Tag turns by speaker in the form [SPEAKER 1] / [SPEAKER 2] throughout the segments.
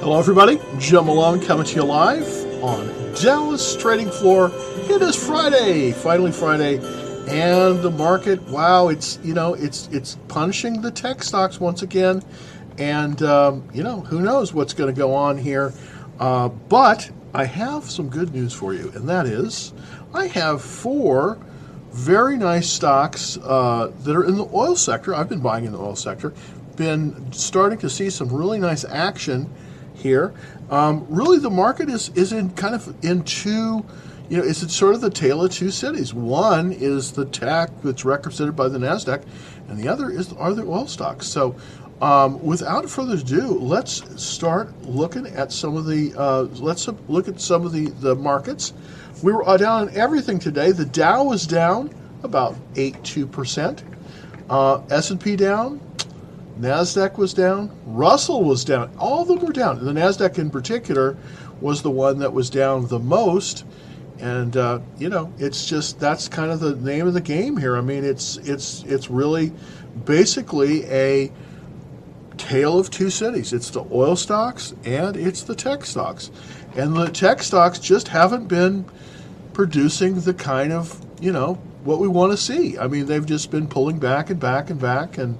[SPEAKER 1] Hello, everybody. Jim Malone coming to you live on Dallas Trading Floor. It is Friday, finally Friday, and the market. Wow, it's you know it's it's punishing the tech stocks once again, and um, you know who knows what's going to go on here. Uh, but I have some good news for you, and that is I have four very nice stocks uh, that are in the oil sector. I've been buying in the oil sector, been starting to see some really nice action here. Um, really, the market is is in kind of in two. You know, is it's sort of the tale of two cities. One is the tech that's represented by the Nasdaq, and the other is are the oil stocks. So, um, without further ado, let's start looking at some of the. Uh, let's look at some of the the markets. We were down on everything today. The Dow was down about eight two percent. Uh, S and P down NASDAQ was down, Russell was down, all of them were down. The NASDAQ in particular was the one that was down the most. And uh, you know, it's just that's kind of the name of the game here. I mean, it's it's it's really basically a tale of two cities. It's the oil stocks and it's the tech stocks. And the tech stocks just haven't been producing the kind of, you know, what we want to see. I mean, they've just been pulling back and back and back and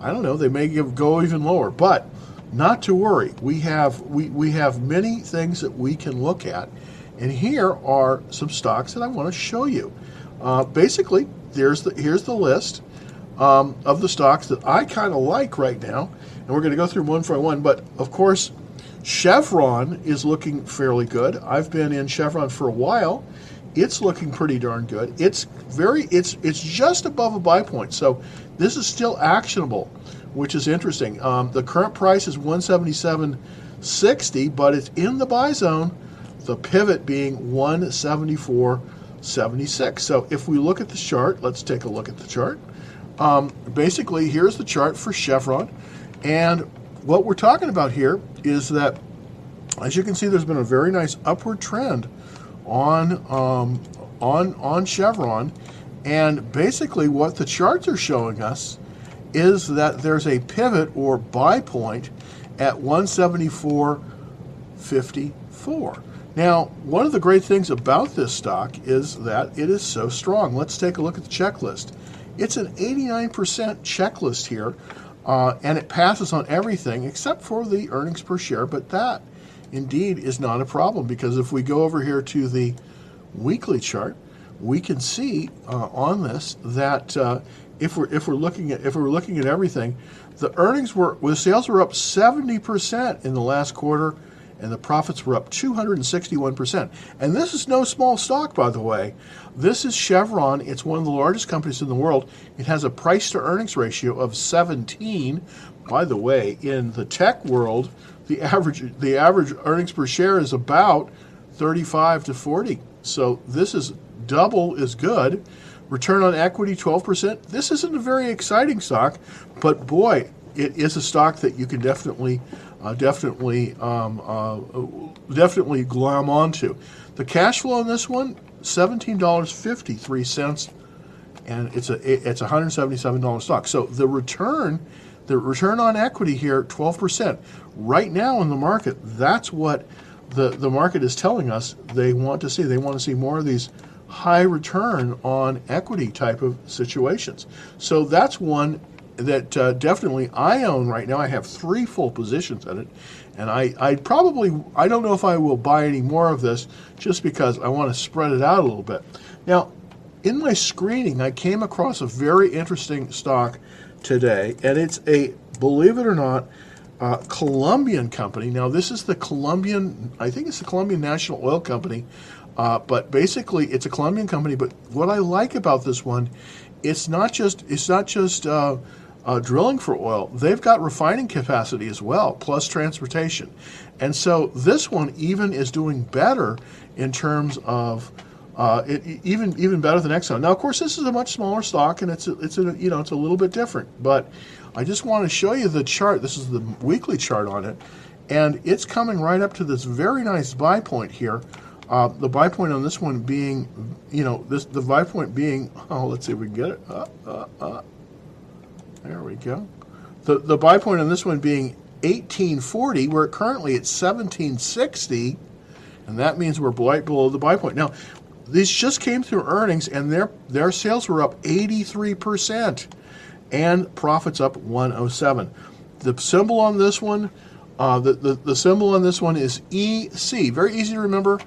[SPEAKER 1] I don't know, they may give, go even lower. But not to worry. We have we, we have many things that we can look at, and here are some stocks that I want to show you. Uh, basically, there's the here's the list um, of the stocks that I kind of like right now, and we're going to go through one by one. But of course, Chevron is looking fairly good. I've been in Chevron for a while. It's looking pretty darn good. It's very it's it's just above a buy point. So this is still actionable, which is interesting. Um, the current price is 177.60, but it's in the buy zone. The pivot being 174.76. So if we look at the chart, let's take a look at the chart. Um, basically, here's the chart for Chevron, and what we're talking about here is that, as you can see, there's been a very nice upward trend on um, on on Chevron and basically, what the charts are showing us is that there's a pivot or buy point at 174.54. Now, one of the great things about this stock is that it is so strong. Let's take a look at the checklist. It's an 89% checklist here, uh, and it passes on everything except for the earnings per share, but that indeed is not a problem because if we go over here to the weekly chart, we can see uh, on this that uh, if we're if we're looking at if we're looking at everything, the earnings were the sales were up 70% in the last quarter, and the profits were up 261%. And this is no small stock, by the way. This is Chevron. It's one of the largest companies in the world. It has a price to earnings ratio of 17. By the way, in the tech world, the average the average earnings per share is about 35 to 40. So this is double is good. Return on equity, 12%. This isn't a very exciting stock, but boy, it is a stock that you can definitely, uh, definitely, um, uh, definitely glom onto. The cash flow on this one, $17.53, and it's a it's a $177 stock. So the return, the return on equity here, 12%. Right now in the market, that's what the, the market is telling us they want to see. They want to see more of these high return on equity type of situations. So that's one that uh, definitely I own right now. I have three full positions in it, and I I probably I don't know if I will buy any more of this just because I want to spread it out a little bit. Now, in my screening, I came across a very interesting stock today, and it's a believe it or not. Uh, Colombian company. Now, this is the Colombian, I think it's the Colombian National Oil Company, uh, but basically, it's a Colombian company. But what I like about this one, it's not just it's not just uh, uh, drilling for oil. They've got refining capacity as well, plus transportation. And so this one even is doing better in terms of uh, it, even even better than Exxon. Now, of course, this is a much smaller stock, and it's a, it's a, you know it's a little bit different. But I just want to show you the chart. This is the weekly chart on it, and it's coming right up to this very nice buy point here uh, the buy point on this one being, you know, this the buy point being, oh, let's see if we can get it. Uh, uh, uh. there we go. The, the buy point on this one being 1840. We're currently at 1760, and that means we're right below the buy point. Now, these just came through earnings, and their their sales were up 83 percent, and profits up 107. The symbol on this one, uh, the, the the symbol on this one is EC. Very easy to remember.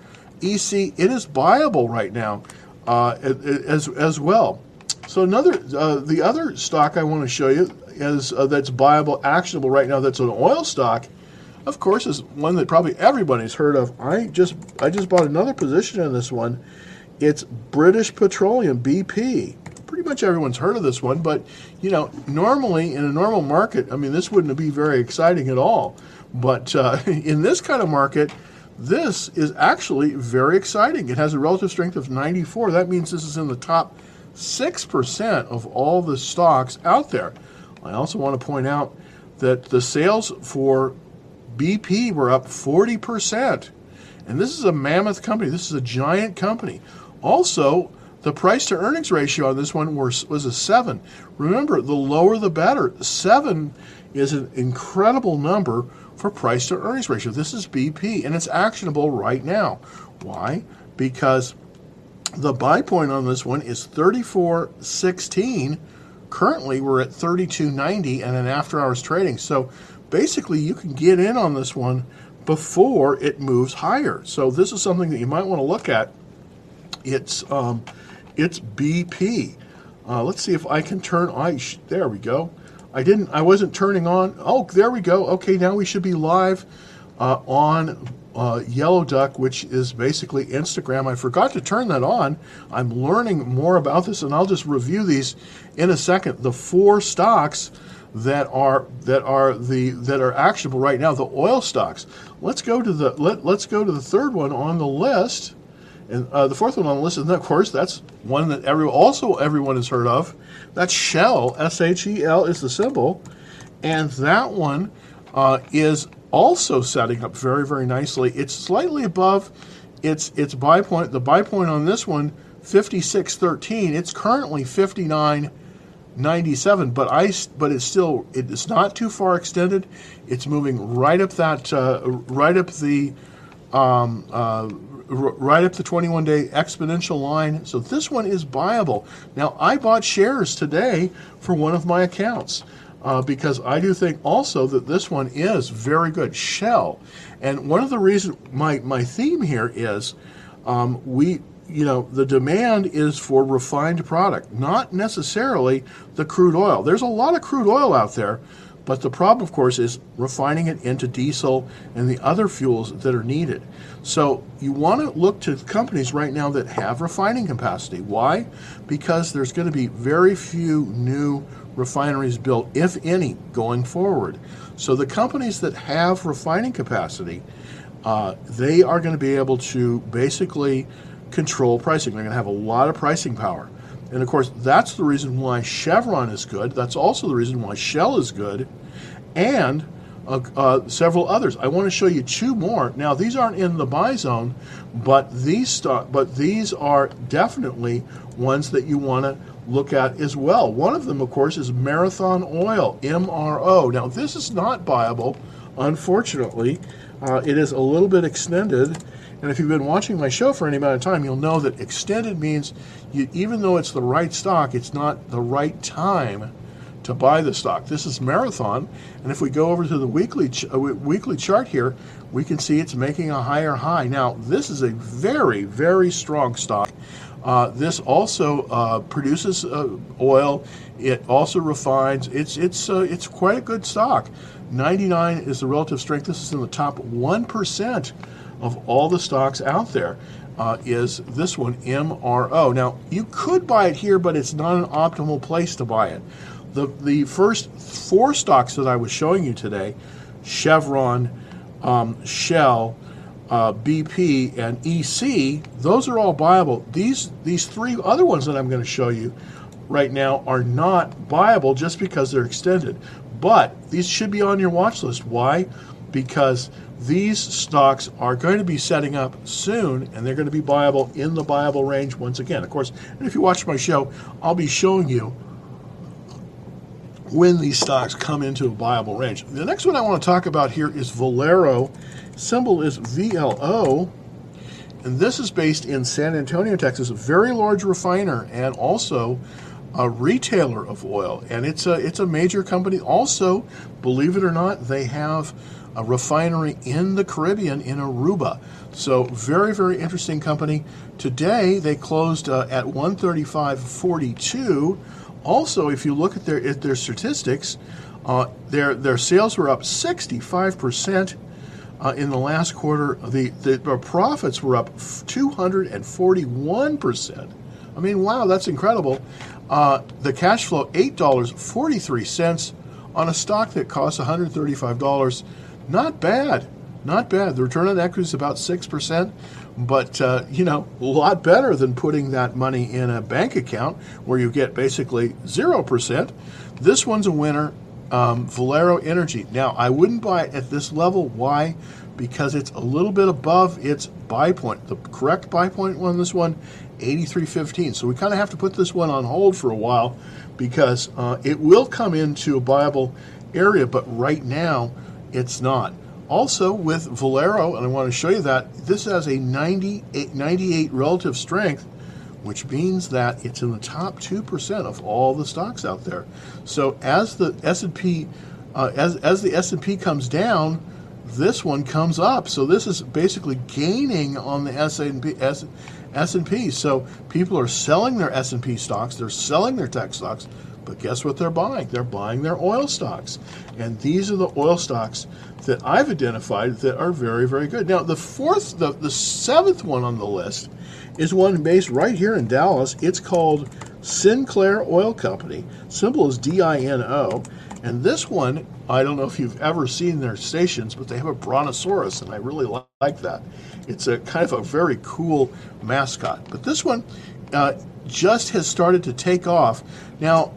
[SPEAKER 1] EC. It is buyable right now, uh, as as well. So another, uh, the other stock I want to show you is uh, that's buyable, actionable right now. That's an oil stock. Of course, is one that probably everybody's heard of. I just I just bought another position in this one. It's British Petroleum BP. Pretty much everyone's heard of this one, but you know, normally in a normal market, I mean, this wouldn't be very exciting at all. But uh, in this kind of market, this is actually very exciting. It has a relative strength of 94. That means this is in the top 6% of all the stocks out there. I also want to point out that the sales for BP were up 40%. And this is a mammoth company. This is a giant company. Also, the price to earnings ratio on this one was, was a 7. Remember, the lower the better. 7 is an incredible number for price to earnings ratio. This is BP, and it's actionable right now. Why? Because the buy point on this one is 34.16. Currently, we're at 32.90 and an after hours trading. So basically, you can get in on this one before it moves higher. So this is something that you might want to look at. It's um, it's BP. Uh, let's see if I can turn. I there we go. I didn't. I wasn't turning on. Oh, there we go. Okay, now we should be live uh, on uh, Yellow Duck, which is basically Instagram. I forgot to turn that on. I'm learning more about this, and I'll just review these in a second. The four stocks that are that are the that are actionable right now, the oil stocks. Let's go to the let, let's go to the third one on the list, and uh, the fourth one on the list, and of course that's one that every also everyone has heard of. That's Shell. S H E L is the symbol, and that one uh, is also setting up very, very nicely. It's slightly above its its buy point. The buy point on this one, 56.13. It's currently 59.97, but I but it's still it is not too far extended. It's moving right up that uh, right up the um, uh, right up the 21 day exponential line. So this one is buyable. Now, I bought shares today for one of my accounts uh, because I do think also that this one is very good. Shell, and one of the reasons my my theme here is um, we you know the demand is for refined product, not necessarily the crude oil. There's a lot of crude oil out there. But the problem, of course, is refining it into diesel and the other fuels that are needed. So you want to look to companies right now that have refining capacity. Why? Because there's going to be very few new refineries built, if any, going forward. So the companies that have refining capacity, uh, they are going to be able to basically control pricing. They're going to have a lot of pricing power. And of course, that's the reason why Chevron is good. That's also the reason why Shell is good, and uh, uh, several others. I want to show you two more. Now, these aren't in the buy zone, but these stock, but these are definitely ones that you want to look at as well. One of them, of course, is Marathon Oil, MRO. Now, this is not buyable, unfortunately. Uh, it is a little bit extended. And if you've been watching my show for any amount of time, you'll know that extended means you, even though it's the right stock, it's not the right time to buy the stock. This is Marathon, and if we go over to the weekly ch- uh, weekly chart here, we can see it's making a higher high. Now, this is a very, very strong stock. Uh, this also uh, produces uh, oil. It also refines. It's it's uh, it's quite a good stock. 99 is the relative strength. This is in the top one percent of all the stocks out there. Uh, is this one MRO? Now you could buy it here, but it's not an optimal place to buy it. The the first four stocks that I was showing you today, Chevron, um, Shell, uh, BP, and EC, those are all buyable. These these three other ones that I'm going to show you right now are not buyable just because they're extended. But these should be on your watch list. Why? Because these stocks are going to be setting up soon and they're going to be buyable in the buyable range once again. Of course, and if you watch my show, I'll be showing you when these stocks come into a viable range. The next one I want to talk about here is Valero. Symbol is VLO. And this is based in San Antonio, Texas, a very large refiner and also a retailer of oil. And it's a it's a major company. Also, believe it or not, they have a refinery in the Caribbean in Aruba. So very very interesting company. Today they closed uh, at 135.42. Also, if you look at their at their statistics, uh, their their sales were up 65 percent. Uh, in the last quarter, the, the, the profits were up 241%. I mean, wow, that's incredible. Uh, the cash flow, $8.43 on a stock that costs $135. Not bad. Not bad. The return on equity is about 6%, but, uh, you know, a lot better than putting that money in a bank account where you get basically 0%. This one's a winner um, Valero Energy. Now, I wouldn't buy it at this level. Why? Because it's a little bit above its buy point. The correct buy point on this one, 83.15. So we kind of have to put this one on hold for a while because uh, it will come into a viable area, but right now it's not. Also, with Valero, and I want to show you that, this has a 98, 98 relative strength which means that it's in the top 2% of all the stocks out there. So as the S&P uh, as, as the S&P comes down, this one comes up. So this is basically gaining on the S&P S, S&P. So people are selling their S&P stocks, they're selling their tech stocks, but guess what they're buying? They're buying their oil stocks. And these are the oil stocks that I've identified that are very, very good. Now, the fourth, the, the seventh one on the list is one based right here in Dallas. It's called Sinclair Oil Company. Symbol is DINO. And this one, I don't know if you've ever seen their stations, but they have a brontosaurus, and I really like that. It's a kind of a very cool mascot. But this one uh, just has started to take off. Now,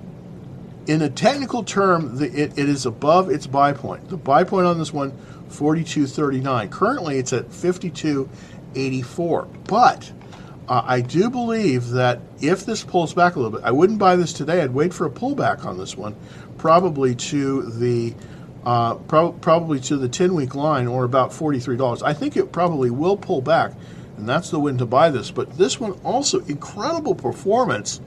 [SPEAKER 1] in a technical term, the, it, it is above its buy point. The buy point on this one, 42.39. Currently, it's at 52.84. But uh, I do believe that if this pulls back a little bit, I wouldn't buy this today. I'd wait for a pullback on this one, probably to the uh, pro- probably to the 10 week line or about $43. I think it probably will pull back, and that's the win to buy this. But this one also, incredible performance.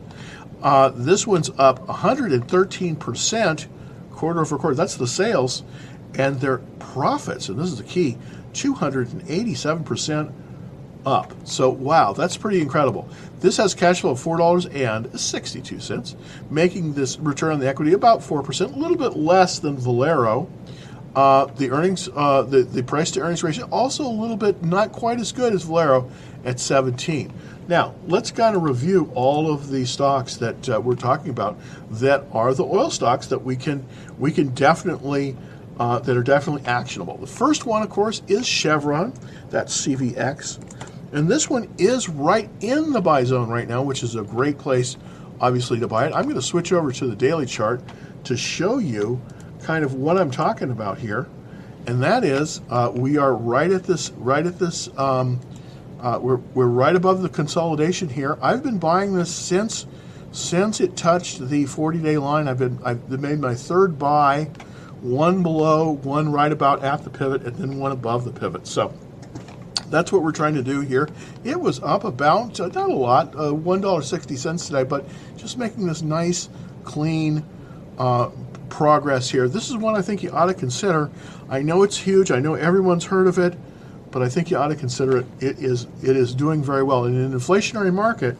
[SPEAKER 1] Uh, this one's up 113% quarter over quarter. That's the sales, and their profits, and this is the key, 287% up. So, wow, that's pretty incredible. This has cash flow of $4.62, making this return on the equity about 4%, a little bit less than Valero. Uh, the earnings, uh, the, the price to earnings ratio, also a little bit not quite as good as Valero at 17. Now, let's kind of review all of the stocks that uh, we're talking about that are the oil stocks that we can we can definitely uh, that are definitely actionable. The first one, of course, is Chevron. That's CVX. And this one is right in the buy zone right now, which is a great place, obviously, to buy it. I'm going to switch over to the daily chart to show you kind of what I'm talking about here. And that is, uh, we are right at this, right at this, um, uh, we're, we're right above the consolidation here. I've been buying this since since it touched the 40-day line. I've been I've made my third buy, one below, one right about at the pivot, and then one above the pivot. So that's what we're trying to do here. It was up about, uh, not a lot, uh, $1.60 today, but just making this nice, clean uh, progress here. This is one I think you ought to consider. I know it's huge. I know everyone's heard of it, but I think you ought to consider it. It is, it is doing very well. In an inflationary market,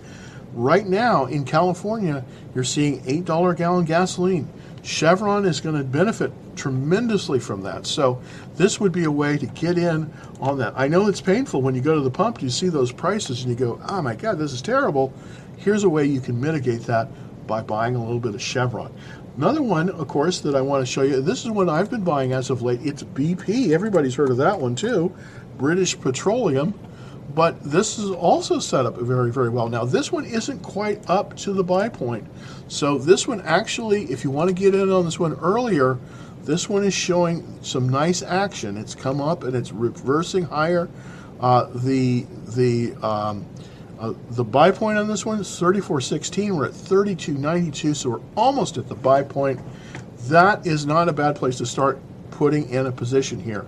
[SPEAKER 1] right now in California, you're seeing $8 gallon gasoline. Chevron is going to benefit tremendously from that. So this would be a way to get in on that. I know it's painful when you go to the pump, you see those prices and you go, oh my God, this is terrible. Here's a way you can mitigate that by buying a little bit of Chevron. Another one, of course, that I want to show you, this is one I've been buying as of late. It's BP. Everybody's heard of that one too. British Petroleum. But this is also set up very, very well. Now, this one isn't quite up to the buy point. So this one actually, if you want to get in on this one earlier, this one is showing some nice action. It's come up and it's reversing higher. Uh, the the um, uh, the buy point on this one is 34.16. We're at 32.92, so we're almost at the buy point. that is not a bad place to start putting in a position here.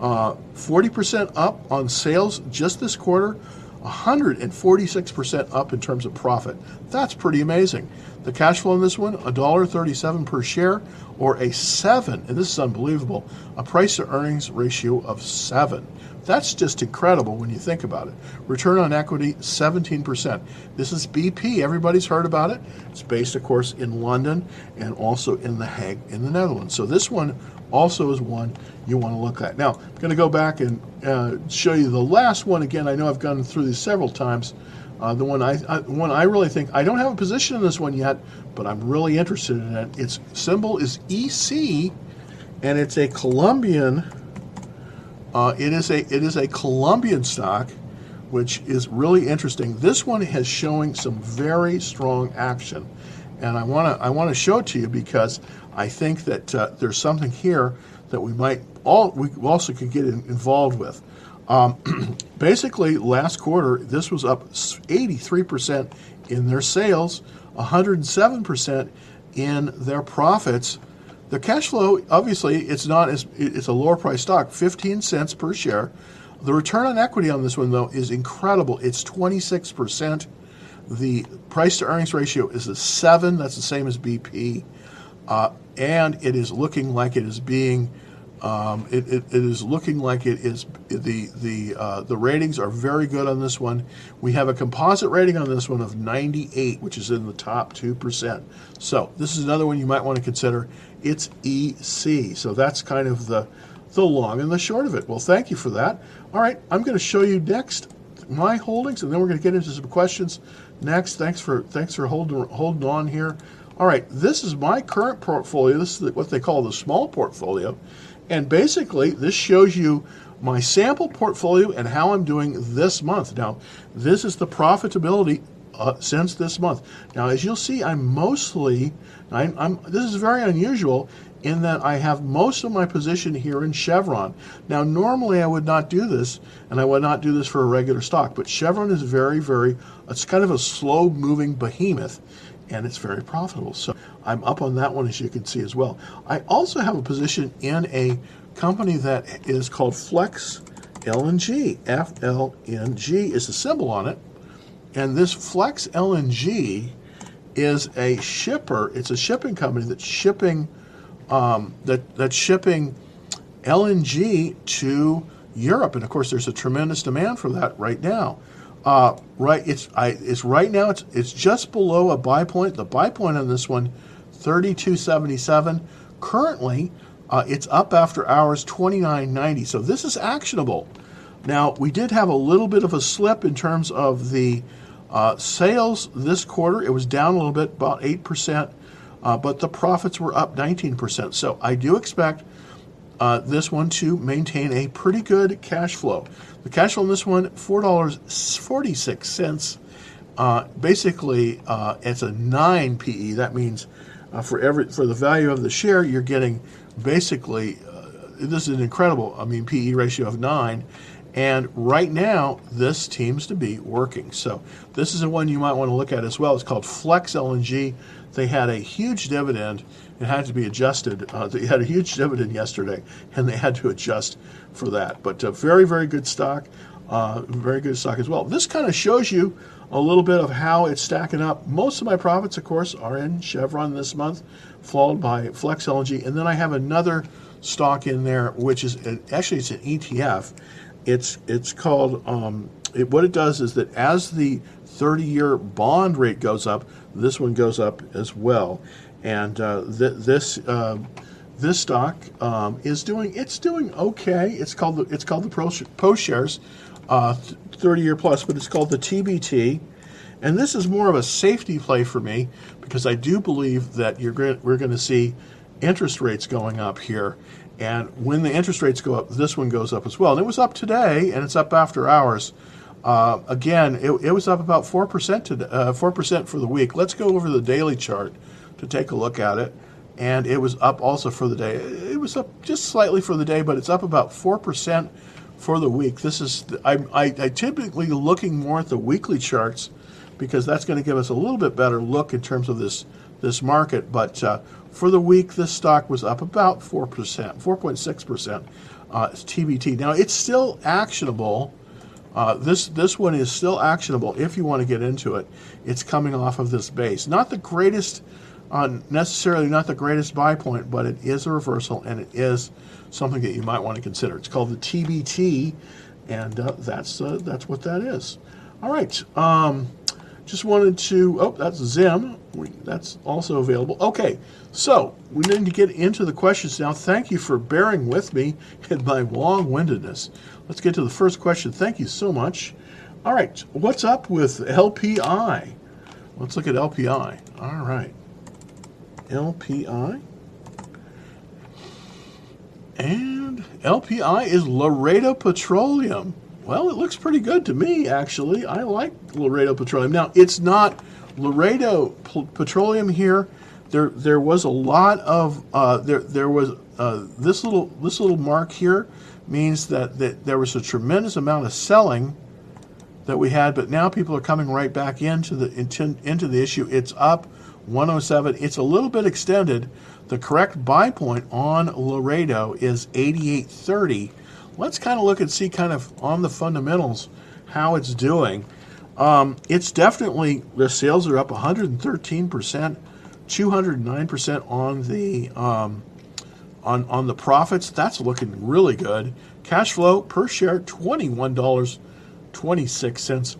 [SPEAKER 1] Uh, 40% up on sales just this quarter, 146% up in terms of profit. That's pretty amazing. The cash flow on this one, $1.37 per share, or a 7, and this is unbelievable, a price to earnings ratio of 7. That's just incredible when you think about it. Return on equity, 17%. This is BP. Everybody's heard about it. It's based, of course, in London and also in The Hague in the Netherlands. So this one also is one you want to look at. Now, I'm going to go back and uh, show you the last one again. I know I've gone through these several times. Uh, the one I, I, one I really think I don't have a position in this one yet, but I'm really interested in it. Its symbol is EC, and it's a Colombian uh, it is a it is a Colombian stock, which is really interesting. This one has showing some very strong action, and I want to I want to show it to you because I think that uh, there's something here that we might all we also could get in, involved with. Um, basically, last quarter this was up 83% in their sales, 107% in their profits the cash flow, obviously, it's not as it's a lower price stock, 15 cents per share. The return on equity on this one, though, is incredible. It's 26%. The price to earnings ratio is a 7. That's the same as BP. Uh, and it is looking like it is being um, it, it, it is looking like it is the the uh, the ratings are very good on this one. We have a composite rating on this one of 98, which is in the top two percent. So this is another one you might want to consider. It's EC. So that's kind of the the long and the short of it. Well, thank you for that. All right, I'm going to show you next my holdings, and then we're going to get into some questions next. Thanks for thanks for holding holding on here. All right, this is my current portfolio. This is what they call the small portfolio. And basically, this shows you my sample portfolio and how I'm doing this month. Now, this is the profitability uh, since this month. Now, as you'll see, I'm mostly, I'm, I'm, this is very unusual in that I have most of my position here in Chevron. Now, normally I would not do this, and I would not do this for a regular stock, but Chevron is very, very, it's kind of a slow moving behemoth and it's very profitable. So I'm up on that one, as you can see as well. I also have a position in a company that is called Flex LNG. FLNG is the symbol on it. And this Flex LNG is a shipper. It's a shipping company that's shipping um, that that's shipping LNG to Europe. And of course, there's a tremendous demand for that right now. Uh, right, it's I, it's right now. It's it's just below a buy point. The buy point on this one, thirty-two seventy-seven. Currently, uh, it's up after hours twenty-nine ninety. So this is actionable. Now we did have a little bit of a slip in terms of the uh, sales this quarter. It was down a little bit, about eight percent, uh, but the profits were up nineteen percent. So I do expect uh, this one to maintain a pretty good cash flow. The cash flow on this one, four dollars forty six cents. Uh, basically, uh, it's a nine PE. That means uh, for every for the value of the share, you're getting basically uh, this is an incredible. I mean, PE ratio of nine. And right now, this seems to be working. So this is the one you might want to look at as well. It's called Flex LNG. They had a huge dividend it had to be adjusted. Uh, they had a huge dividend yesterday, and they had to adjust for that. But uh, very, very good stock. Uh, very good stock as well. This kind of shows you a little bit of how it's stacking up. Most of my profits, of course, are in Chevron this month, followed by Flex LNG, and then I have another stock in there, which is actually it's an ETF. It's it's called. Um, it, what it does is that as the 30-year bond rate goes up, this one goes up as well and uh, th- this uh, this stock um, is doing it's doing okay. It's called the it's called the Pro, ProShares, uh, 30 year plus, but it's called the TBT. And this is more of a safety play for me because I do believe that you're going we're going to see interest rates going up here. And when the interest rates go up, this one goes up as well. And it was up today, and it's up after hours. Uh, again, it, it, was up about four percent to uh, four percent for the week. Let's go over the daily chart to take a look at it. And it was up also for the day. It was up just slightly for the day, but it's up about 4% for the week. This is, I, I, I typically looking more at the weekly charts because that's going to give us a little bit better look in terms of this this market. But uh, for the week, this stock was up about 4%, 4.6%. Uh, TBT. Now, it's still actionable. Uh, this this one is still actionable if you want to get into it. It's coming off of this base. Not the greatest, uh, necessarily not the greatest buy point, but it is a reversal and it is something that you might want to consider. It's called the TBT, and uh, that's uh, that's what that is. All right. Um, just wanted to. Oh, that's Zim. We, that's also available. Okay, so we need to get into the questions now. Thank you for bearing with me in my long-windedness. Let's get to the first question. Thank you so much. All right, what's up with LPI? Let's look at LPI. All right, LPI. And LPI is Laredo Petroleum. Well, it looks pretty good to me, actually. I like Laredo Petroleum. Now, it's not Laredo Petroleum here. There, there was a lot of uh, there. There was uh, this little this little mark here means that, that there was a tremendous amount of selling that we had, but now people are coming right back into the into, into the issue. It's up 107. It's a little bit extended. The correct buy point on Laredo is 88.30. Let's kind of look and see kind of on the fundamentals how it's doing. Um, it's definitely the sales are up 113 percent, 209 percent on the um, on on the profits. That's looking really good. Cash flow per share 21 dollars 26 cents,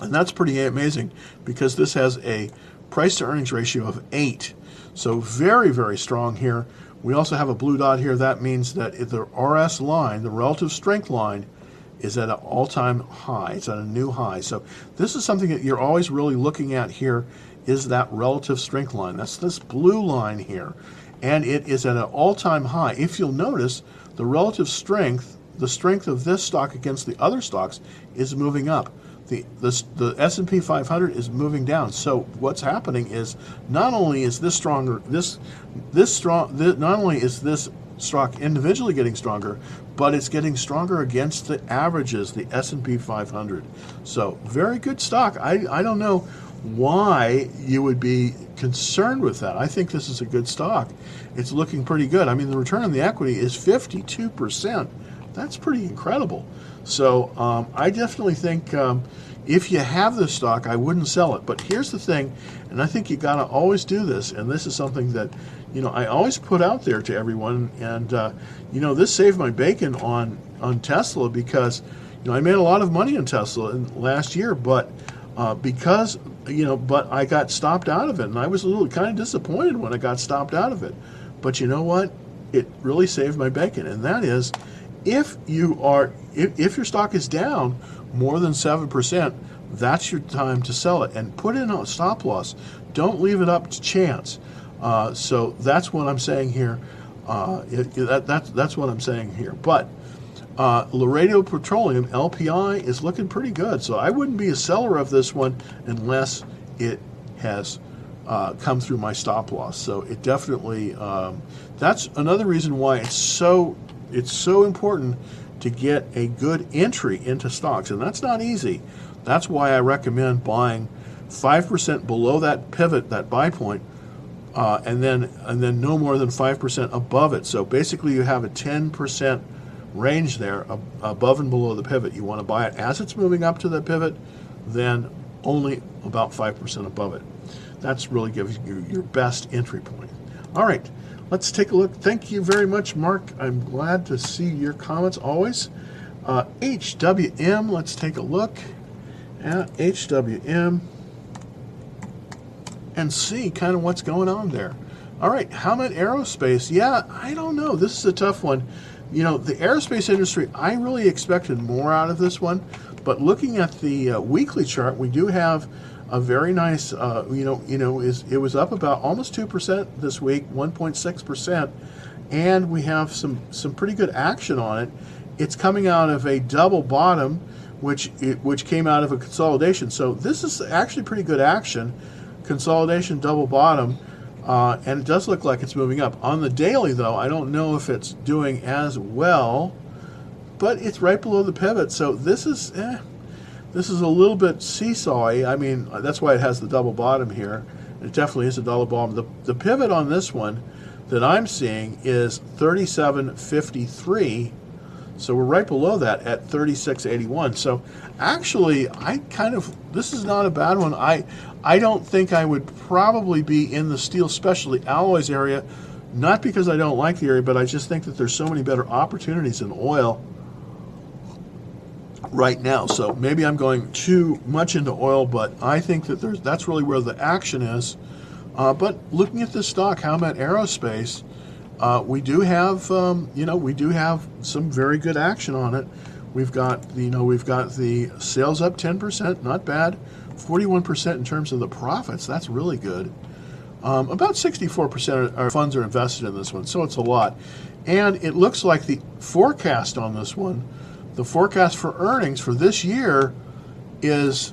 [SPEAKER 1] and that's pretty amazing because this has a price to earnings ratio of eight. So very very strong here. We also have a blue dot here. That means that the RS line, the relative strength line, is at an all-time high. It's at a new high. So this is something that you're always really looking at here is that relative strength line. That's this blue line here. And it is at an all-time high. If you'll notice, the relative strength, the strength of this stock against the other stocks is moving up. The, the, the S&P 500 is moving down. So what's happening is not only is this stronger, this this strong, this, not only is this stock individually getting stronger, but it's getting stronger against the averages, the S&P 500. So very good stock. I, I don't know why you would be concerned with that. I think this is a good stock. It's looking pretty good. I mean, the return on the equity is 52%. That's pretty incredible. So um, I definitely think um, if you have this stock, I wouldn't sell it. But here's the thing, and I think you got to always do this, and this is something that you know I always put out there to everyone, and uh, you know this saved my bacon on on Tesla because you know I made a lot of money in Tesla in last year, but uh, because you know, but I got stopped out of it, and I was a little kind of disappointed when I got stopped out of it. But you know what? It really saved my bacon, and that is if you are if, if your stock is down more than 7%, that's your time to sell it and put in a stop loss. Don't leave it up to chance. Uh, so that's what I'm saying here. Uh, it, that, that's, that's what I'm saying here. But uh, Laredo Petroleum, LPI, is looking pretty good. So I wouldn't be a seller of this one unless it has uh, come through my stop loss. So it definitely, um, that's another reason why it's so, it's so important to get a good entry into stocks, and that's not easy. That's why I recommend buying 5% below that pivot, that buy point, uh, and then and then no more than 5% above it. So basically, you have a 10% range there above and below the pivot. You want to buy it as it's moving up to the pivot, then only about 5% above it. That's really gives you your best entry point. All right. Let's take a look. Thank you very much, Mark. I'm glad to see your comments always. Uh, HWM, let's take a look at HWM and see kind of what's going on there. All right, Howmet Aerospace. Yeah, I don't know. This is a tough one. You know, the aerospace industry, I really expected more out of this one, but looking at the uh, weekly chart, we do have a very nice, uh, you know, you know, is it was up about almost two percent this week, one point six percent, and we have some some pretty good action on it. It's coming out of a double bottom, which it, which came out of a consolidation. So this is actually pretty good action, consolidation double bottom. Uh, and it does look like it's moving up. On the daily, though, I don't know if it's doing as well, but it's right below the pivot. So this is, eh, this is a little bit seesawy. I mean, that's why it has the double bottom here. It definitely is a double bottom. The, the pivot on this one that I'm seeing is 37.53. So we're right below that at 36.81. So actually, I kind of this is not a bad one. I I don't think I would probably be in the steel specialty alloys area, not because I don't like the area, but I just think that there's so many better opportunities in oil right now. So maybe I'm going too much into oil, but I think that there's that's really where the action is. Uh, but looking at this stock, Howmet Aerospace, uh, we do have um, you know we do have some very good action on it. We've got you know we've got the sales up 10%, not bad. 41% in terms of the profits. That's really good. Um, about 64% of our funds are invested in this one, so it's a lot. And it looks like the forecast on this one the forecast for earnings for this year is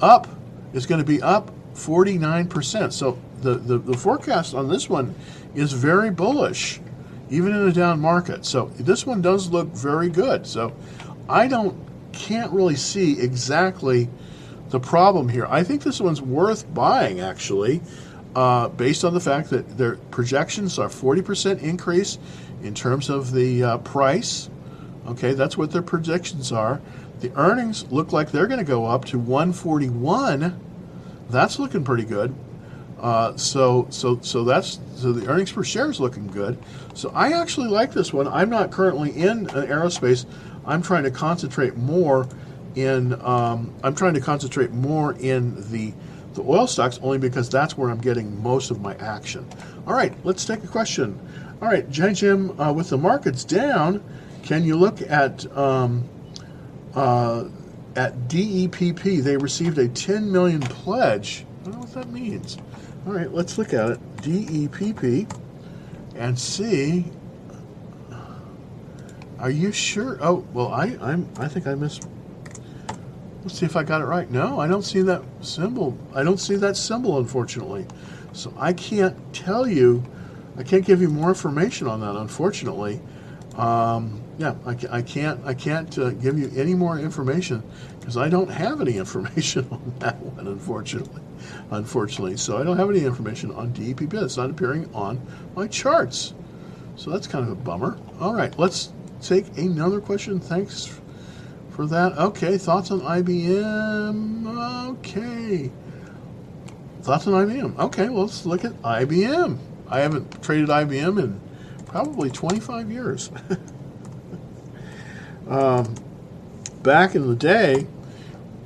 [SPEAKER 1] up, is going to be up 49%. So the, the, the forecast on this one is very bullish, even in a down market. So this one does look very good. So I don't can't really see exactly the problem here. I think this one's worth buying actually, uh, based on the fact that their projections are 40% increase in terms of the uh, price Okay, that's what their projections are. The earnings look like they're going to go up to 141. That's looking pretty good. Uh, so so so that's so the earnings per share is looking good. So I actually like this one. I'm not currently in an aerospace. I'm trying to concentrate more in um, I'm trying to concentrate more in the the oil stocks only because that's where I'm getting most of my action. All right, let's take a question. All right, Jim, uh, with the markets down, can you look at um, uh, at DEPP? They received a 10 million pledge. I don't know what that means. All right, let's look at it. DEPP and see. Are you sure? Oh, well, I I'm I think I missed. Let's see if I got it right. No, I don't see that symbol. I don't see that symbol, unfortunately. So I can't tell you. I can't give you more information on that, unfortunately. Um, yeah, I, I, can't I can't uh, give you any more information because I don't have any information on that one, unfortunately. Unfortunately, so I don't have any information on DEPP. It's not appearing on my charts, so that's kind of a bummer. All right, let's take another question. Thanks for that. Okay, thoughts on IBM? Okay, thoughts on IBM? Okay, well, let's look at IBM. I haven't traded IBM in probably 25 years. um, back in the day,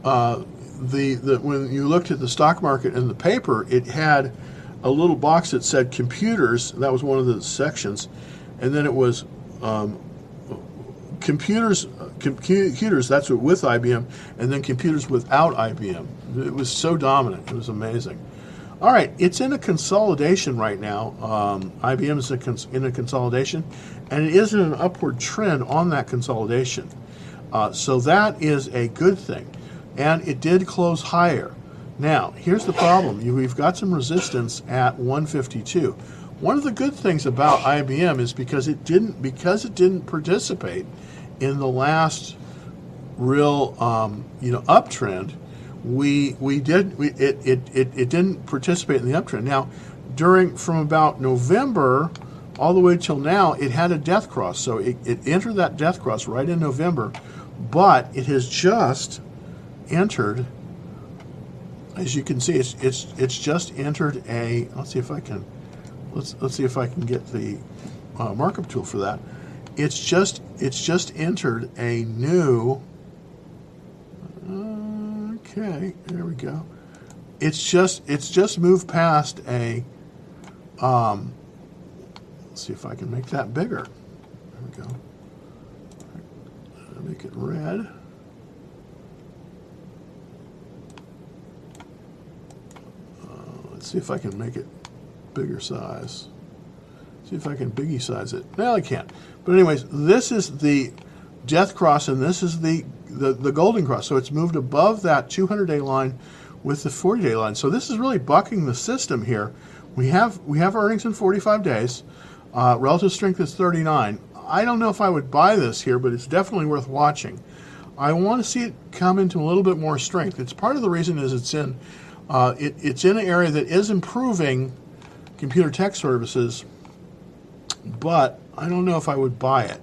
[SPEAKER 1] uh, the, the when you looked at the stock market in the paper, it had a little box that said computers. That was one of the sections, and then it was um, computers. Computers. That's what with IBM, and then computers without IBM. It was so dominant. It was amazing. All right, it's in a consolidation right now. Um, IBM is in a consolidation, and it is in an upward trend on that consolidation. Uh, so that is a good thing. And it did close higher. Now, here's the problem. You, we've got some resistance at 152. One of the good things about IBM is because it didn't because it didn't participate in the last real um, you know uptrend we we did we, it, it, it, it didn't participate in the uptrend. Now, during from about November all the way till now, it had a death cross. So it, it entered that death cross right in November, but it has just entered. As you can see, it's it's it's just entered a. Let's see if I can. Let's let's see if I can get the uh, markup tool for that. It's just it's just entered a new. Okay, there we go. It's just it's just moved past a. Um, let's see if I can make that bigger. There we go. Make it red. Uh, let's see if I can make it bigger size. See if I can biggie size it. No, I can't. But anyways, this is the death cross, and this is the the, the golden cross. So it's moved above that 200 day line with the 40 day line. So this is really bucking the system here. We have we have earnings in 45 days. Uh, relative strength is 39. I don't know if I would buy this here, but it's definitely worth watching. I want to see it come into a little bit more strength. It's part of the reason is it's in Uh, it, it's in an area that is improving computer tech services, but I don't know if I would buy it.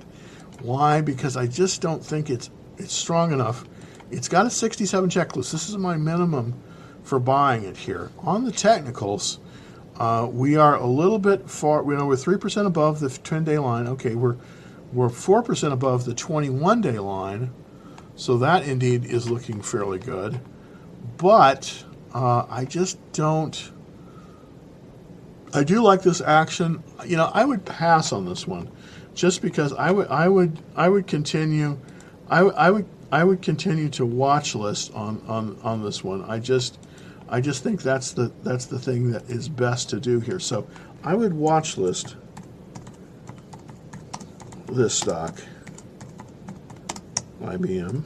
[SPEAKER 1] Why? Because I just don't think it's it's strong enough. It's got a 67 checklist. This is my minimum for buying it here. On the technicals, uh, we are a little bit far. You know, we're three percent above the 10-day line. Okay, we're we're four percent above the 21-day line, so that indeed is looking fairly good. But uh, I just don't. I do like this action. You know, I would pass on this one, just because I would I would I would continue. I, I would I would continue to watch list on, on, on this one. I just I just think that's the that's the thing that is best to do here. So I would watch list this stock, IBM.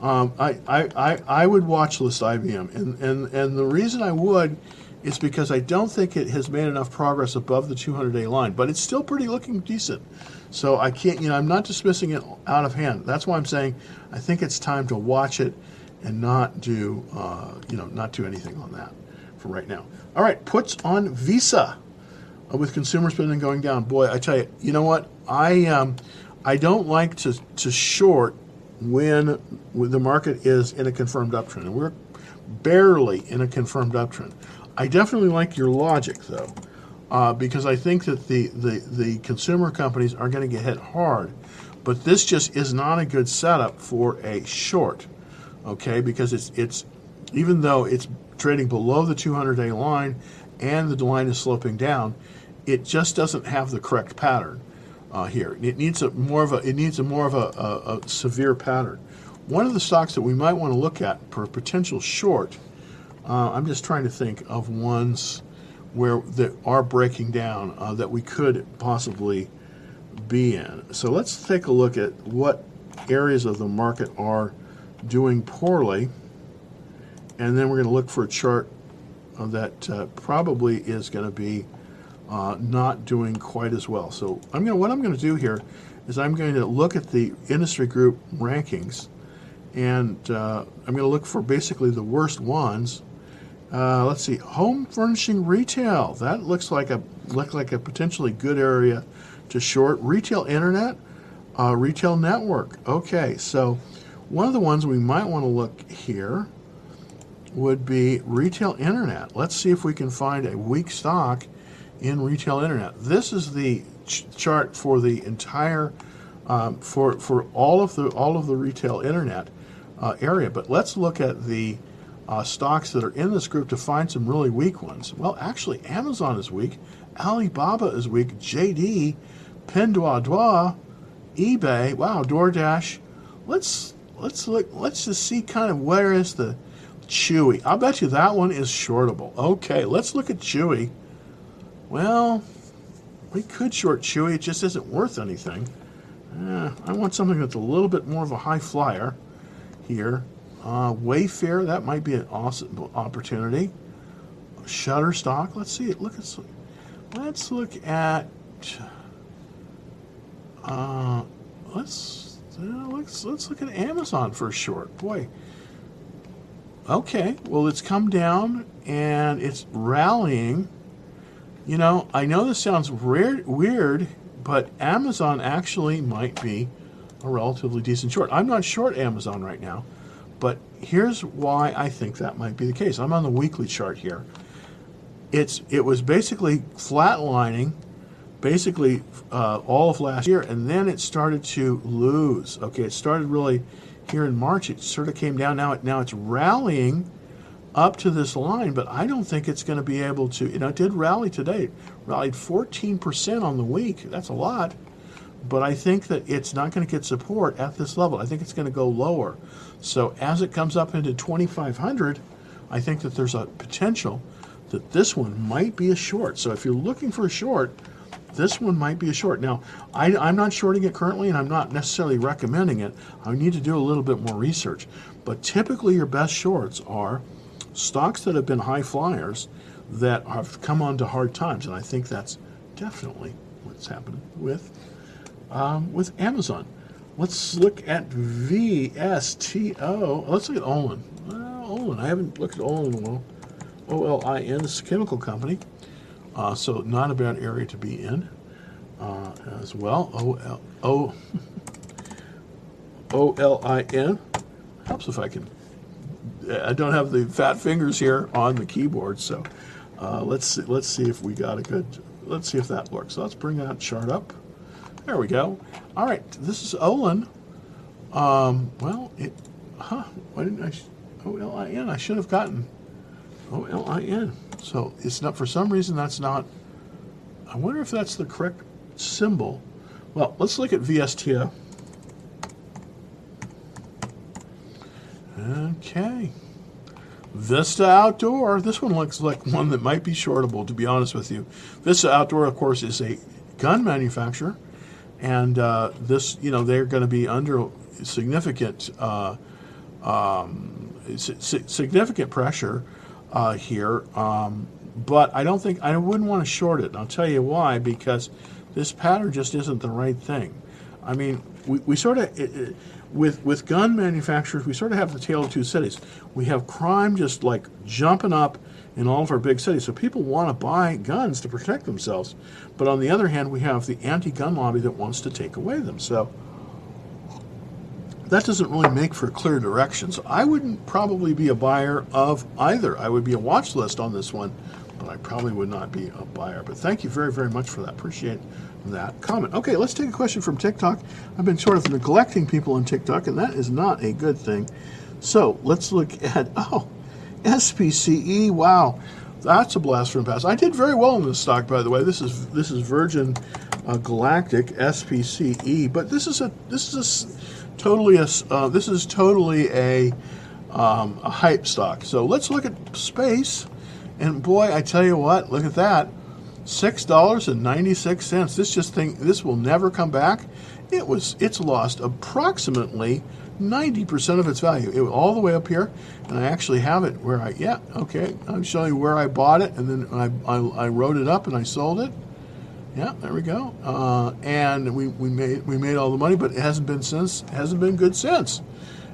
[SPEAKER 1] Um, I, I, I, I would watch list IBM, and, and, and the reason I would is because I don't think it has made enough progress above the 200 day line, but it's still pretty looking decent. So I can't, you know, I'm not dismissing it out of hand. That's why I'm saying I think it's time to watch it and not do, uh, you know, not do anything on that for right now. All right, puts on Visa uh, with consumer spending going down. Boy, I tell you, you know what? I um, I don't like to to short when, the market is in a confirmed uptrend, and we're barely in a confirmed uptrend. I definitely like your logic though, uh, because I think that the, the the consumer companies are going to get hit hard, but this just is not a good setup for a short okay? Because it's it's even though it's trading below the 200-day line and the line is sloping down, it just doesn't have the correct pattern uh, here. It needs a more of a it needs a more of a, a, a, severe pattern. One of the stocks that we might want to look at for a potential short. Uh, I'm just trying to think of ones where that are breaking down uh, that we could possibly be in. So let's take a look at what areas of the market are doing poorly. And then we're going to look for a chart that uh, probably is going to be uh, not doing quite as well. So I'm going what I'm going to do here is I'm going to look at the industry group rankings and uh, I'm going to look for basically the worst ones. Uh, let's see, home furnishing retail. That looks like a look like a potentially good area to short. Retail internet, uh, retail network. Okay, so one of the ones we might want to look here would be retail internet. Let's see if we can find a weak stock in retail internet. This is the ch chart for the entire um, for for all of the all of the retail internet uh, area. But let's look at the uh, stocks that are in this group to find some really weak ones. Well, actually, Amazon is weak, Alibaba is weak, JD, Pinduoduo, eBay, wow, DoorDash. Let's let's look. Let's just see kind of where is the Chewy. I'll bet you that one is shortable. Okay, let's look at Chewy. Well, we could short Chewy. It just isn't worth anything. Uh, I want something that's a little bit more of a high flyer here. Uh, Wayfair, that might be an awesome opportunity. Shutterstock, let's see it. Look at let's look at uh, let's uh, let's let's look at Amazon for a short. Boy. Okay, well it's come down and it's rallying. You know, I know this sounds weird, weird, but Amazon actually might be a relatively decent short. I'm not short Amazon right now, but here's why I think that might be the case. I'm on the weekly chart here. It's it was basically flatlining basically uh, all of last year, and then it started to lose. Okay, it started really here in March. It sort of came down. Now, it, now it's rallying up to this line, but I don't think it's going to be able to. You know, it did rally today. Rallied 14% on the week. That's a lot. But I think that it's not going to get support at this level. I think it's going to go lower. So as it comes up into 2,500, I think that there's a potential that this one might be a short. So if you're looking for a short, this one might be a short. Now, I, am not shorting it currently, and I'm not necessarily recommending it. I need to do a little bit more research. But typically, your best shorts are stocks that have been high flyers that have come onto hard times, and I think that's definitely what's happening with um, with Amazon. Let's look at VSTO. Let's look at Olin. Well, Olin. I haven't looked at Olin in a while. O L I N. This is a chemical company, uh, so not a bad area to be in uh, as well. O L O O L I N. Helps if I can. I don't have the fat fingers here on the keyboard, so uh, let's see, let's see if we got a good. Let's see if that works. So let's bring that chart up. There we go. All right, this is Olin. Um, well, it, huh? Why didn't I? O L I N. I should have gotten O L I N. So it's not for some reason that's not. I wonder if that's the correct symbol. Well, let's look at VSTO. Okay. Vista Outdoor. This one looks like one that might be shortable, to be honest with you. Vista Outdoor, of course, is a gun manufacturer, and uh, this, you know, they're going to be under significant, uh, um, significant pressure uh, here. Um, but I don't think I wouldn't want to short it. And I'll tell you why. Because this pattern just isn't the right thing. I mean, we, we sort of with with gun manufacturers, we sort of have the tale of two cities. We have crime just like jumping up in all of our big cities, so people want to buy guns to protect themselves. But on the other hand, we have the anti-gun lobby that wants to take away them. So that doesn't really make for clear direction. So I wouldn't probably be a buyer of either. I would be a watch list on this one, but I probably would not be a buyer. But thank you very, very much for that. Appreciate that comment. Okay, let's take a question from TikTok. I've been sort of neglecting people on TikTok, and that is not a good thing. So let's look at, oh, SPCE. Wow, that's a blast from the past. I did very well in this stock, by the way. This is this is Virgin uh, Galactic SPCE, but this is a this is a totally a uh, this is totally a um, a hype stock. So let's look at space, and boy, I tell you what, look at that six dollars and ninety six cents. This just thing this will never come back. It was it's lost approximately ninety percent of its value. It was all the way up here, and I actually have it where I yeah okay. I'm showing you where I bought it, and then I I, I wrote it up and I sold it. Yeah, there we go. Uh, and we, we made we made all the money, but it hasn't been since hasn't been good since.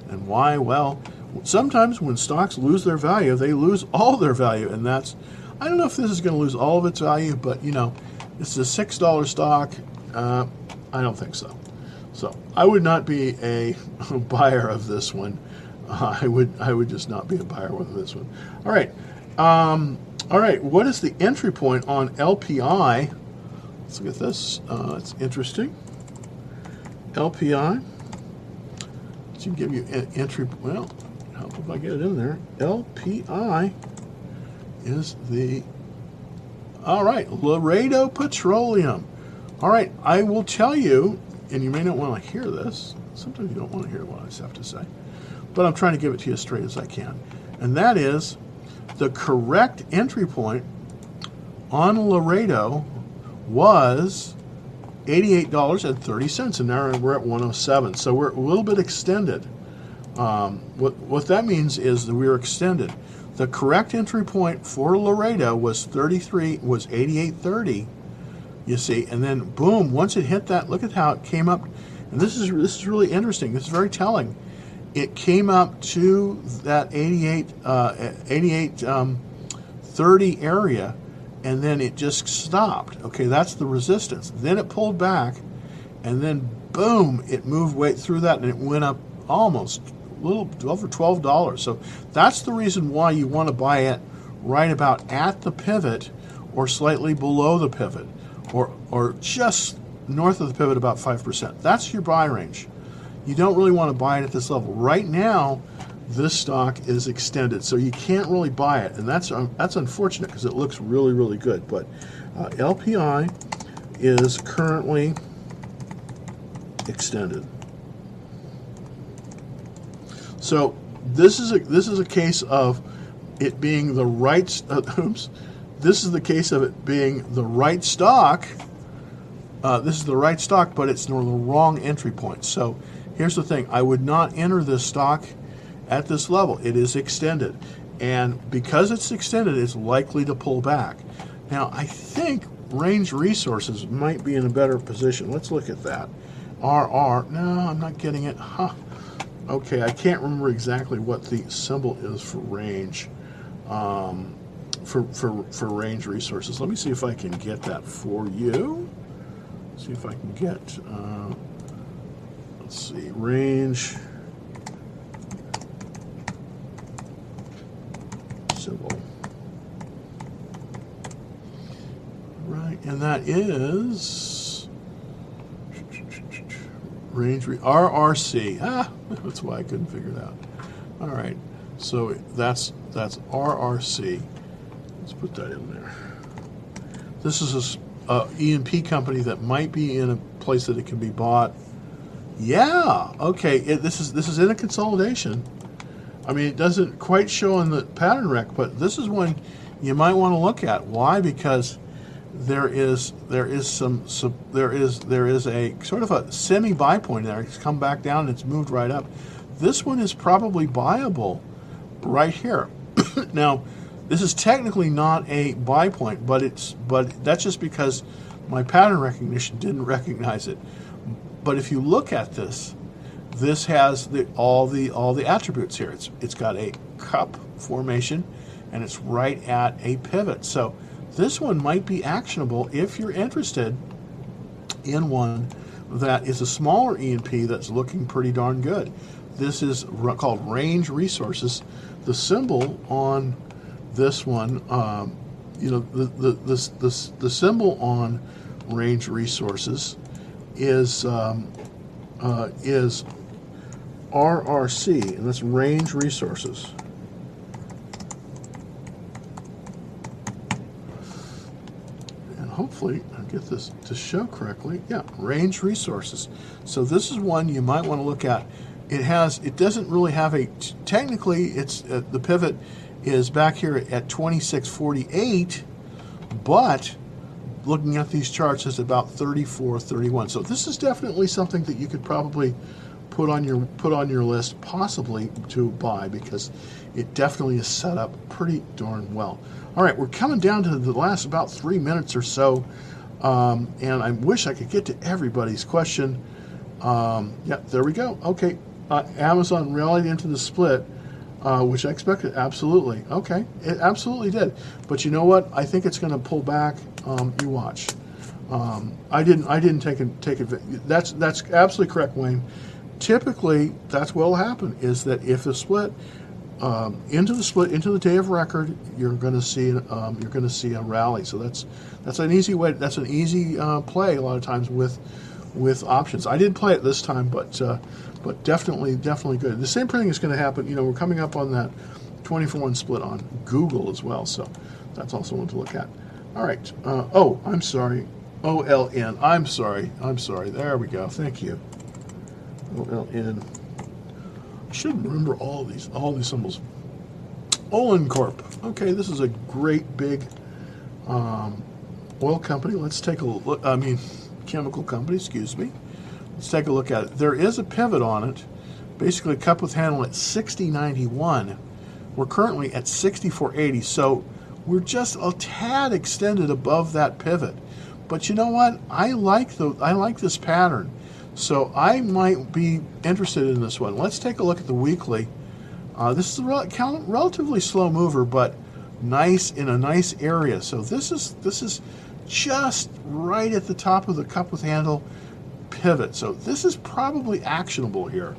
[SPEAKER 1] And why? Well, sometimes when stocks lose their value, they lose all their value, and that's I don't know if this is going to lose all of its value, but you know, is a six dollar stock. Uh, I don't think so. So I would not be a buyer of this one. Uh, I would I would just not be a buyer of this one. All right, um, all right. What is the entry point on LPI? Let's look at this. Uh, it's interesting. LPI. Should give you an entry. Well, help if I get it in there. LPI is the all right Laredo Petroleum. All right, I will tell you, and you may not want to hear this. Sometimes you don't want to hear what I have to say, but I'm trying to give it to you as straight as I can. And that is the correct entry point on Laredo was $88.30, and now we're at 107 So we're a little bit extended. Um, what, what that means is that we are extended. The correct entry point for Laredo was 33, was 88.30. You see, and then boom, once it hit that, look at how it came up. And this is this is really interesting. This is very telling. It came up to that 88, uh, 88 um, 30 area, and then it just stopped. Okay, that's the resistance. Then it pulled back, and then boom, it moved way through that, and it went up almost a little over twelve dollars. So that's the reason why you want to buy it right about at the pivot or slightly below the pivot or or just north of the pivot about 5%. That's your buy range. You don't really want to buy it at this level. Right now, this stock is extended, so you can't really buy it, and that's um, that's unfortunate because it looks really really good. But uh, LPI is currently extended. So this is a this is a case of it being the right. Uh, oops, this is the case of it being the right stock. Uh, this is the right stock, but it's the wrong entry point. So here's the thing: I would not enter this stock at this level. It is extended, and because it's extended, it's likely to pull back. Now I think Range Resources might be in a better position. Let's look at that. RR. No, I'm not getting it. Huh. Okay, I can't remember exactly what the symbol is for range, um, for, for, for range resources. Let me see if I can get that for you. See if I can get, uh, let's see, range symbol. Right, and that is range re- RRC. Ah, that's why I couldn't figure it out. All right, so that's that's RRC. Let's put that in there. This is a a E&P company that might be in a place that it can be bought. Yeah, okay. It, this is this is in a consolidation. I mean, it doesn't quite show on the pattern rec, but this is one you might want to look at. Why? Because there is there is some, some there is there is a sort of a semi buy point there. It's come back down and it's moved right up. This one is probably buyable right here. now, this is technically not a buy point, but it's but that's just because my pattern recognition didn't recognize it. But if you look at this, this has the, all the all the attributes here. It's it's got a cup formation, and it's right at a pivot. So this one might be actionable if you're interested in one that is a smaller E&P that's looking pretty darn good. This is called Range Resources. The symbol on this one, um, you know, the the, the the the symbol on Range Resources is um, uh, is RRC, and that's Range Resources. And hopefully I'll get this to show correctly. Yeah, Range Resources. So this is one you might want to look at. It has, it doesn't really have a, technically it's, uh, the pivot is back here at 2648, but looking at these charts is about 34 31 so this is definitely something that you could probably put on your put on your list possibly to buy because it definitely is set up pretty darn well. All right we're coming down to the last about three minutes or so um, and i wish i could get to everybody's question. Um, yeah there we go. Okay uh, amazon rallied into the split uh, which I expected. Absolutely. Okay. It absolutely did. But you know what? I think it's going to pull back. Um, you watch. Um, I didn't. I didn't take it. Take it. That's that's absolutely correct, Wayne. Typically, that's what will happen. Is that if the split um, into the split into the day of record, you're going to see um, you're going to see a rally. So that's that's an easy way. That's an easy uh, play a lot of times with with options. I didn't play it this time, but uh, but definitely definitely good. The same thing is going to happen. You know, we're coming up on that 24-1 split on Google as well, so that's also one to look at. All right. Uh, oh, I'm sorry. OLN. I'm sorry. I'm sorry. There we go. Thank you. OLN. I should remember all these all these symbols. Olin Corp. Okay, this is a great big um, oil company. Let's take a look. I mean, chemical company. Excuse me. Let's take a look at it. There is a pivot on it. Basically, a cup with handle at 60.91. We're currently at 64.80, so we're just a tad extended above that pivot. But you know what? I like the I like this pattern, so I might be interested in this one. Let's take a look at the weekly. Uh, this is a rel- relatively slow mover, but nice in a nice area. So this is this is just right at the top of the cup with handle pivot. So this is probably actionable here.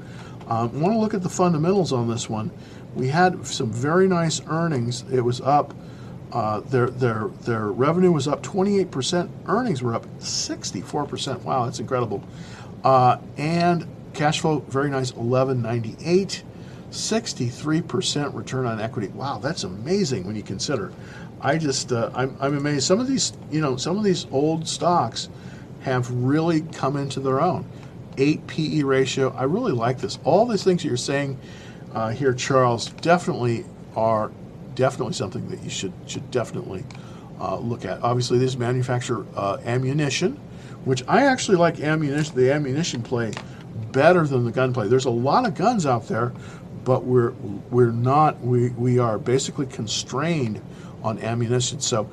[SPEAKER 1] Um, want to look at the fundamentals on this one. We had some very nice earnings. It was up. Uh, their their their revenue was up 28%. Earnings were up 64%. Wow, that's incredible. Uh, and cash flow very nice 1198. 63% return on equity. Wow, that's amazing when you consider. I just uh, I'm I'm amazed. Some of these you know some of these old stocks have really come into their own. 8 PE ratio. I really like this. All these things that you're saying uh, here, Charles, definitely are definitely something that you should should definitely uh, look at. Obviously, these manufacture uh, ammunition, which I actually like ammunition. The ammunition play better than the gun play. There's a lot of guns out there, but we're we're not. We we are basically constrained on ammunition. So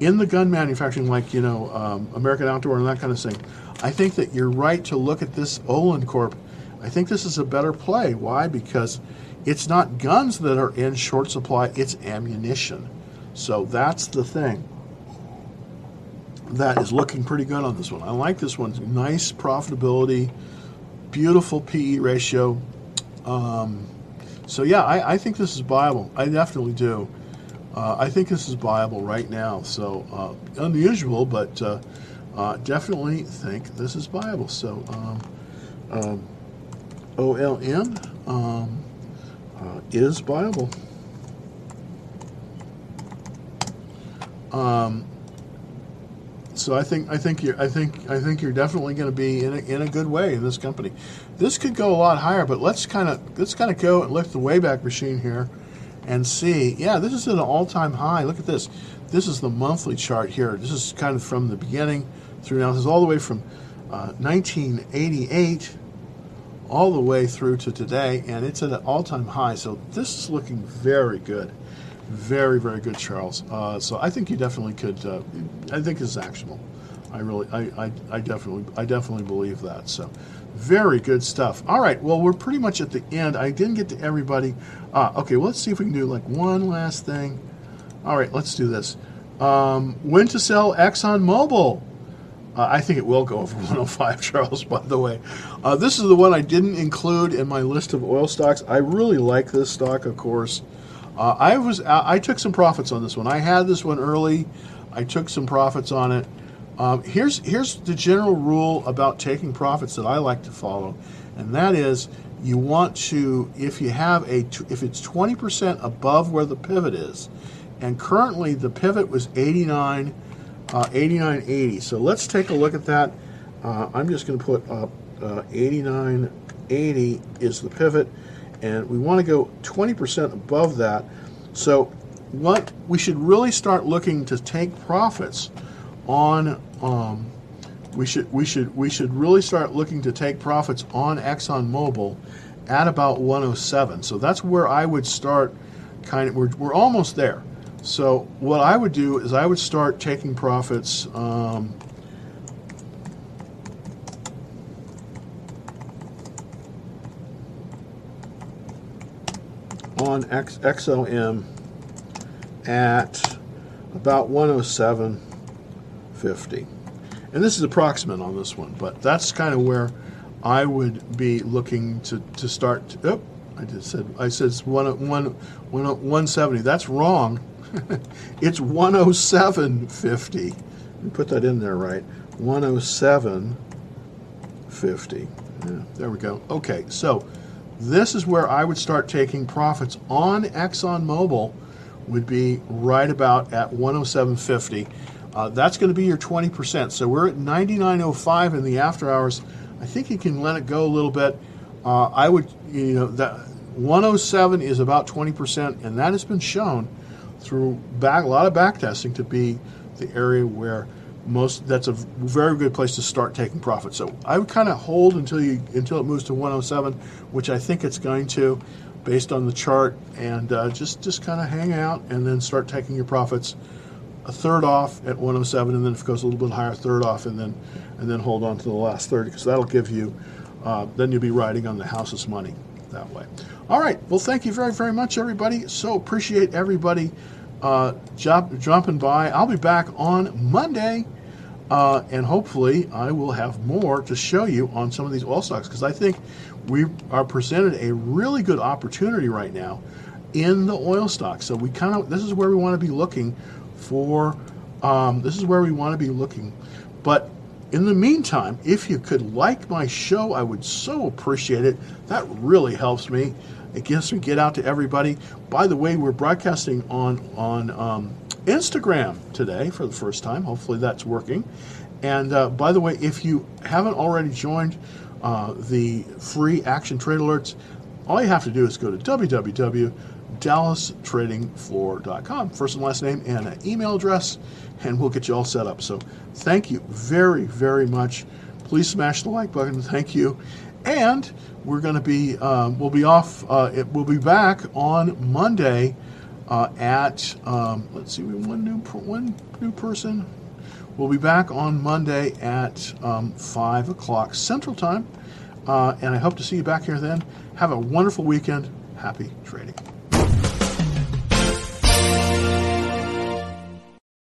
[SPEAKER 1] in the gun manufacturing, like you know, um, American Outdoor and that kind of thing, I think that you're right to look at this Olin Corp. I think this is a better play. Why? Because it's not guns that are in short supply, it's ammunition. So that's the thing. That is looking pretty good on this one. I like this one. Nice profitability, beautiful PE ratio. Um, so yeah, I, I, think this is viable. I definitely do. Uh, I think this is viable right now. So uh, unusual, but uh, uh definitely think this is viable. So um, um, OLN um, uh, is viable. Um, so I think I think you're I think I think you're definitely going to be in a, in a good way in this company. This could go a lot higher, but let's kind of let's kind of go and lift the Wayback Machine here and see. Yeah, this is at an all-time high. Look at this. This is the monthly chart here. This is kind of from the beginning through now. This is all the way from uh, 1988 all the way through to today, and it's at an all-time high. So this is looking very good. Very, very good, Charles. Uh, so I think you definitely could. Uh, I think it's actionable. I really, I, I, I definitely, I definitely believe that. So, very good stuff. All right, well, we're pretty much at the end. I didn't get to everybody. Ah, okay, well, let's see if we can do like one last thing. All right, let's do this. Um, when to sell Exxon Mobil? Uh, I think it will go over 105, Charles, by the way. Uh, this is the one I didn't include in my list of oil stocks. I really like this stock, of course. Uh, I was I took some profits on this one. I had this one early. I took some profits on it. Um, here's here's the general rule about taking profits that I like to follow, and that is you want to if you have a if it's 20% above where the pivot is, and currently the pivot was 89 uh, 89.80. So let's take a look at that. Uh, I'm just going to put up uh, 89.80 is the pivot and we want to go 20% above that. So what we should really start looking to take profits on um, we should we should we should really start looking to take profits on ExxonMobil at about 107. So that's where I would start kind of we're, we're almost there. So what I would do is I would start taking profits um, on X, XOM at about 107.50. And this is approximate on this one, but that's kind of where I would be looking to, to start. To, oh, I just said I said it's one, one, one, 170. That's wrong. it's 107.50. Let me put that in there right. 107.50. Yeah, there we go. Okay, so this is where I would start taking profits on ExxonMobil would be right about at 107.50. Uh, that's going to be your 20%. So we're at 99.05 in the after hours. I think you can let it go a little bit. Uh, I would, you know, that 107 is about 20%, and that has been shown through back, a lot of back testing to be the area where most that's a very good place to start taking profit. So I would kind of hold until you until it moves to 107, which I think it's going to, based on the chart, and uh, just just kind of hang out and then start taking your profits. A third off at 107, and then if it goes a little bit higher, third off, and then and then hold on to the last 30 because that'll give you. Uh, then you'll be riding on the house's money that way. All right. Well, thank you very very much, everybody. So appreciate everybody uh, jump, jumping by. I'll be back on Monday, uh, and hopefully I will have more to show you on some of these oil stocks because I think we are presented a really good opportunity right now in the oil stocks. So we kind of this is where we want to be looking for. Um, this is where we want to be looking, but in the meantime, if you could like my show, I would so appreciate it. That really helps me. It gets me get out to everybody. By the way, we're broadcasting on on um, Instagram today for the first time. Hopefully, that's working. And uh, by the way, if you haven't already joined uh, the free Action Trade Alerts, all you have to do is go to www.dallastradingfloor.com, first and last name and an email address, and we'll get you all set up. So, thank you very, very much. Please smash the like button. Thank you. And we're going to be um, we'll be off. Uh, it, we'll be back on Monday uh, at um, let's see, we one new one new person. We'll be back on Monday at um, five o'clock Central Time. Uh, and I hope to see you back here then. Have a wonderful weekend. Happy trading.